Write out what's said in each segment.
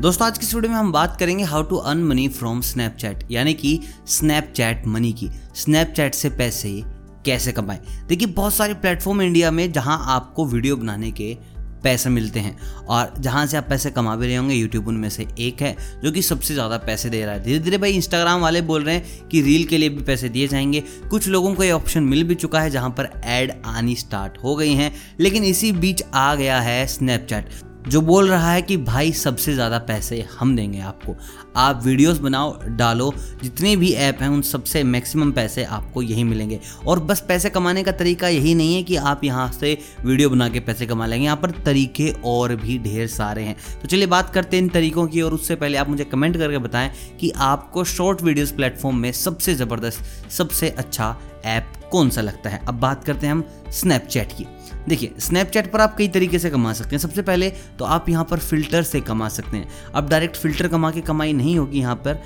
दोस्तों, आज की इस वीडियो में हम बात करेंगे how to earn money from Snapchat यानी कि स्नैपचैट मनी की। स्नैपचैट से पैसे कैसे कमाएँ? देखिए, बहुत सारे प्लेटफॉर्म इंडिया में जहाँ आपको वीडियो बनाने के पैसे मिलते हैं और जहाँ से आप पैसे कमा भी रहे होंगे यूट्यूब उनमें से एक है जो कि सबसे ज़्यादा पैसे दे रहा है। धीरे धीरे भाई इंस्टाग्राम वाले बोल रहे हैं कि रील के लिए भी पैसे दिए जाएँगे। कुछ लोगों को ये ऑप्शन मिल भी चुका है जहाँ पर ऐड आनी स्टार्ट हो गई हैं, लेकिन इसी बीच आ गया है स्नैपचैट जो बोल रहा है कि, भाई, सबसे ज़्यादा पैसे हम देंगे आपको। आप वीडियोस बनाओ, डालो, जितने भी ऐप हैं, उन सबसे मैक्सिमम पैसे आपको यही मिलेंगे। और बस पैसे कमाने का तरीका यही नहीं है कि आप यहाँ से वीडियो बना के पैसे कमा लेंगे। यहाँ पर तरीके और भी ढेर सारे हैं। तो चलिए बात करते हैं इन तरीकों की, और उससे पहले आप मुझे कमेंट करके बताएँ कि आपको शॉर्ट वीडियोज़ प्लेटफॉर्म में सबसे ज़बरदस्त, सबसे अच्छा ऐप कौन सा लगता है? अब बात करते हैं हम स्नैपचैट की। देखिए स्नैपचैट पर आप कई तरीके से कमा सकते हैं। सबसे पहले तो आप यहाँ पर फ़िल्टर से कमा सकते हैं। अब डायरेक्ट फ़िल्टर कमा के कमाई नहीं होगी यहाँ पर।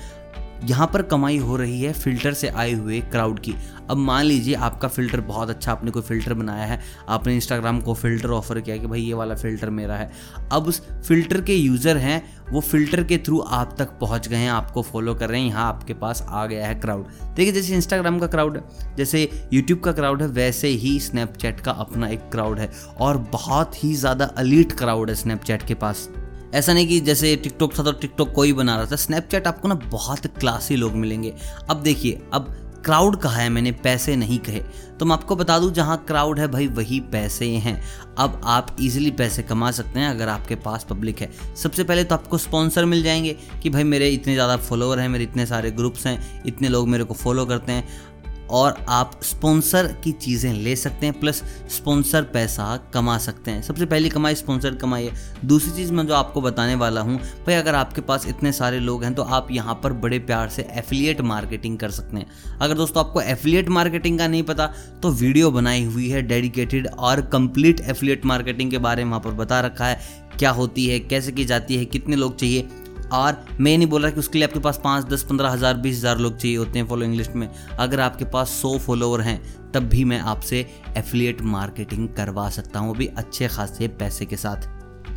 यहाँ पर कमाई हो रही है फ़िल्टर से आए हुए क्राउड की। अब मान लीजिए आपका फ़िल्टर बहुत अच्छा आपने कोई फ़िल्टर बनाया है, आपने इंस्टाग्राम को फ़िल्टर ऑफ़र किया कि भाई ये वाला फ़िल्टर मेरा है। अब उस फ़िल्टर के यूज़र हैं, वो फ़िल्टर के थ्रू आप तक पहुँच गए हैं, आपको फॉलो कर रहे हैं, यहाँ आपके पास आ गया है क्राउड देखिए, जैसे इंस्टाग्राम का क्राउड है, जैसे यूट्यूब का क्राउड है, वैसे ही स्नैपचैट का अपना एक क्राउड है और बहुत ही ज़्यादा अलीट क्राउड है स्नैपचैट के पास। ऐसा नहीं कि जैसे टिकटॉक था तो टिकटॉक कोई बना रहा था। स्नैपचैट आपको ना बहुत क्लासी लोग मिलेंगे। अब देखिए, अब क्राउड कहा है मैंने, पैसे नहीं कहे। तो मैं आपको बता दूँ, जहाँ क्राउड है भाई, वही पैसे हैं अब आप इजीली पैसे कमा सकते हैं अगर आपके पास पब्लिक है। सबसे पहले तो आपको स्पॉन्सर मिल जाएँगे कि भाई मेरे इतने ज़्यादा फॉलोअर हैं, मेरे इतने सारे ग्रुप्स हैं, इतने लोग मेरे को फॉलो करते हैं। और आप स्पॉन्सर की चीज़ें ले सकते हैं, प्लस स्पॉन्सर पैसा कमा सकते हैं। सबसे पहली कमाई स्पॉन्सर कमाई है। दूसरी चीज़ मैं जो आपको बताने वाला हूँ, भाई अगर आपके पास इतने सारे लोग हैं तो आप यहाँ पर बड़े प्यार से एफिलिएट मार्केटिंग कर सकते हैं। अगर दोस्तों आपको एफिलिएट मार्केटिंग का नहीं पता तो वीडियो बनाई हुई है डेडिकेटेड और कंप्लीट एफिलिएट मार्केटिंग के बारे में वहाँ पर बता रखा है। क्या होती है, कैसे की जाती है, कितने लोग चाहिए और मैं नहीं बोल रहा कि उसके लिए आपके पास पाँच, दस, पंद्रह हज़ार, बीस हज़ार लोग चाहिए होते हैं फॉलोइंग लिस्ट में। अगर आपके पास सौ फॉलोअर हैं, तब भी मैं आपसे एफिलिएट मार्केटिंग करवा सकता हूँ भी अच्छे खासे पैसे के साथ।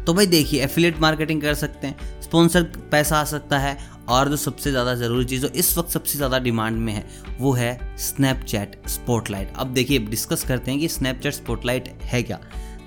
तो भाई देखिए एफिलिएट मार्केटिंग कर सकते हैं स्पॉन्सर पैसा आ सकता है, और जो सबसे ज़्यादा ज़रूरी चीज़ जो इस वक्त सबसे ज़्यादा डिमांड में है, वो है स्नैपचैट स्पॉटलाइट अब देखिए डिस्कस करते हैं कि स्नैपचैट स्पॉटलाइट है क्या।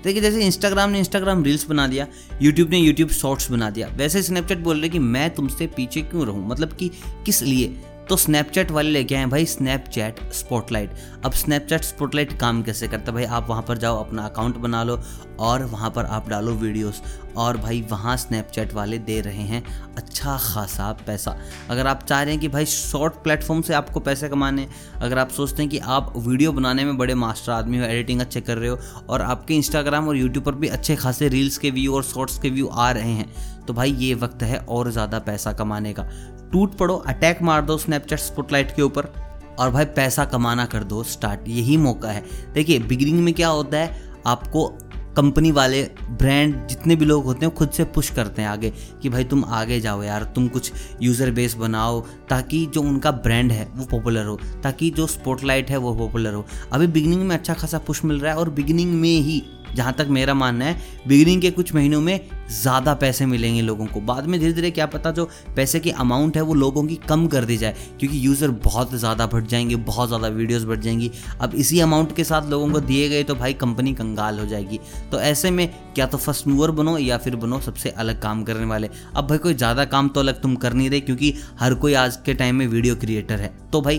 देखिए, जैसे इंस्टाग्राम ने इंस्टाग्राम रील्स बना दिया यूट्यूब ने यूट्यूब शॉर्ट्स बना दिया, वैसे स्नैपचैट बोल रहे कि मैं तुमसे पीछे क्यों रहूँ? मतलब कि किस लिए? तो स्नैपचैट वाले लेके आए भाई स्नैपचैट स्पॉटलाइट अब स्नैपचैट स्पॉटलाइट काम कैसे करता है भाई? आप वहाँ पर जाओ, अपना अकाउंट बना लो और वहाँ पर आप डालो वीडियोस और भाई, वहाँ स्नैपचैट वाले दे रहे हैं अच्छा खासा पैसा। अगर आप चाह रहे हैं कि भाई शॉर्ट प्लेटफॉर्म से आपको पैसे कमाने अगर आप सोचते हैं कि आप वीडियो बनाने में बड़े मास्टर आदमी हो एडिटिंग अच्छे कर रहे हो, और आपके इंस्टाग्राम और यूट्यूब पर भी अच्छे खासे रील्स के व्यू और शॉर्ट्स के व्यू आ रहे हैं तो भाई ये वक्त है और ज़्यादा पैसा कमाने का। टूट पड़ो अटैक मार दो स्नैपचैट स्पॉटलाइट के ऊपर और भाई पैसा कमाना कर दो स्टार्ट यही मौका है। देखिए बिगिनिंग में क्या होता है, आपको कंपनी वाले ब्रांड जितने भी लोग होते हैं, खुद से पुश करते हैं आगे कि भाई तुम आगे जाओ यार, तुम कुछ यूज़र बेस बनाओ ताकि जो उनका ब्रांड है, वो पॉपुलर हो, ताकि जो स्पॉटलाइट है, वो पॉपुलर हो। अभी बिगिनिंग में अच्छा खासा पुश मिल रहा है और बिगिनिंग में ही, जहाँ तक मेरा मानना है बिगिनिंग के कुछ महीनों में ज़्यादा पैसे मिलेंगे लोगों को। बाद में धीरे धीरे क्या पता जो पैसे की अमाउंट है वो लोगों की कम कर दी जाए, क्योंकि यूज़र बहुत ज़्यादा बढ़ जाएँगे, बहुत ज़्यादा वीडियोस बढ़ जाएँगी। अब इसी अमाउंट के साथ लोगों को दिए गए तो भाई कंपनी कंगाल हो जाएगी। तो ऐसे में क्या तो फ़र्स्ट मूवर बनो या फिर बनो सबसे अलग काम करने वाले? अब भाई कोई ज़्यादा काम तो अलग तुम कर नहीं रहे, क्योंकि हर कोई आज के टाइम में वीडियो क्रिएटर है। तो भाई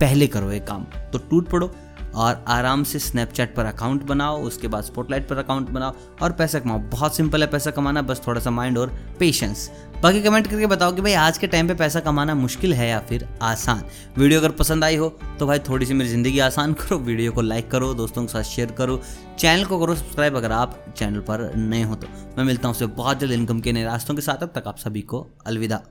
पहले करो ये काम तो टूट पड़ो। और आराम से स्नैपचैट पर अकाउंट बनाओ, उसके बाद स्पॉटलाइट पर अकाउंट बनाओ और पैसा कमाओ। बहुत सिंपल है, पैसा कमाना, बस थोड़ा सा माइंड और पेशेंस बाकी कमेंट करके बताओ कि भाई आज के टाइम पे पैसा कमाना मुश्किल है या फिर आसान? वीडियो अगर पसंद आई हो तो भाई थोड़ी सी मेरी ज़िंदगी आसान करो वीडियो को लाइक करो, दोस्तों के साथ शेयर करो चैनल को करो सब्सक्राइब अगर आप चैनल पर नए हो तो। मैं मिलता हूँ उससे बहुत जल्द इनकम के नए रास्तों के साथ, अब तक आप सभी को अलविदा।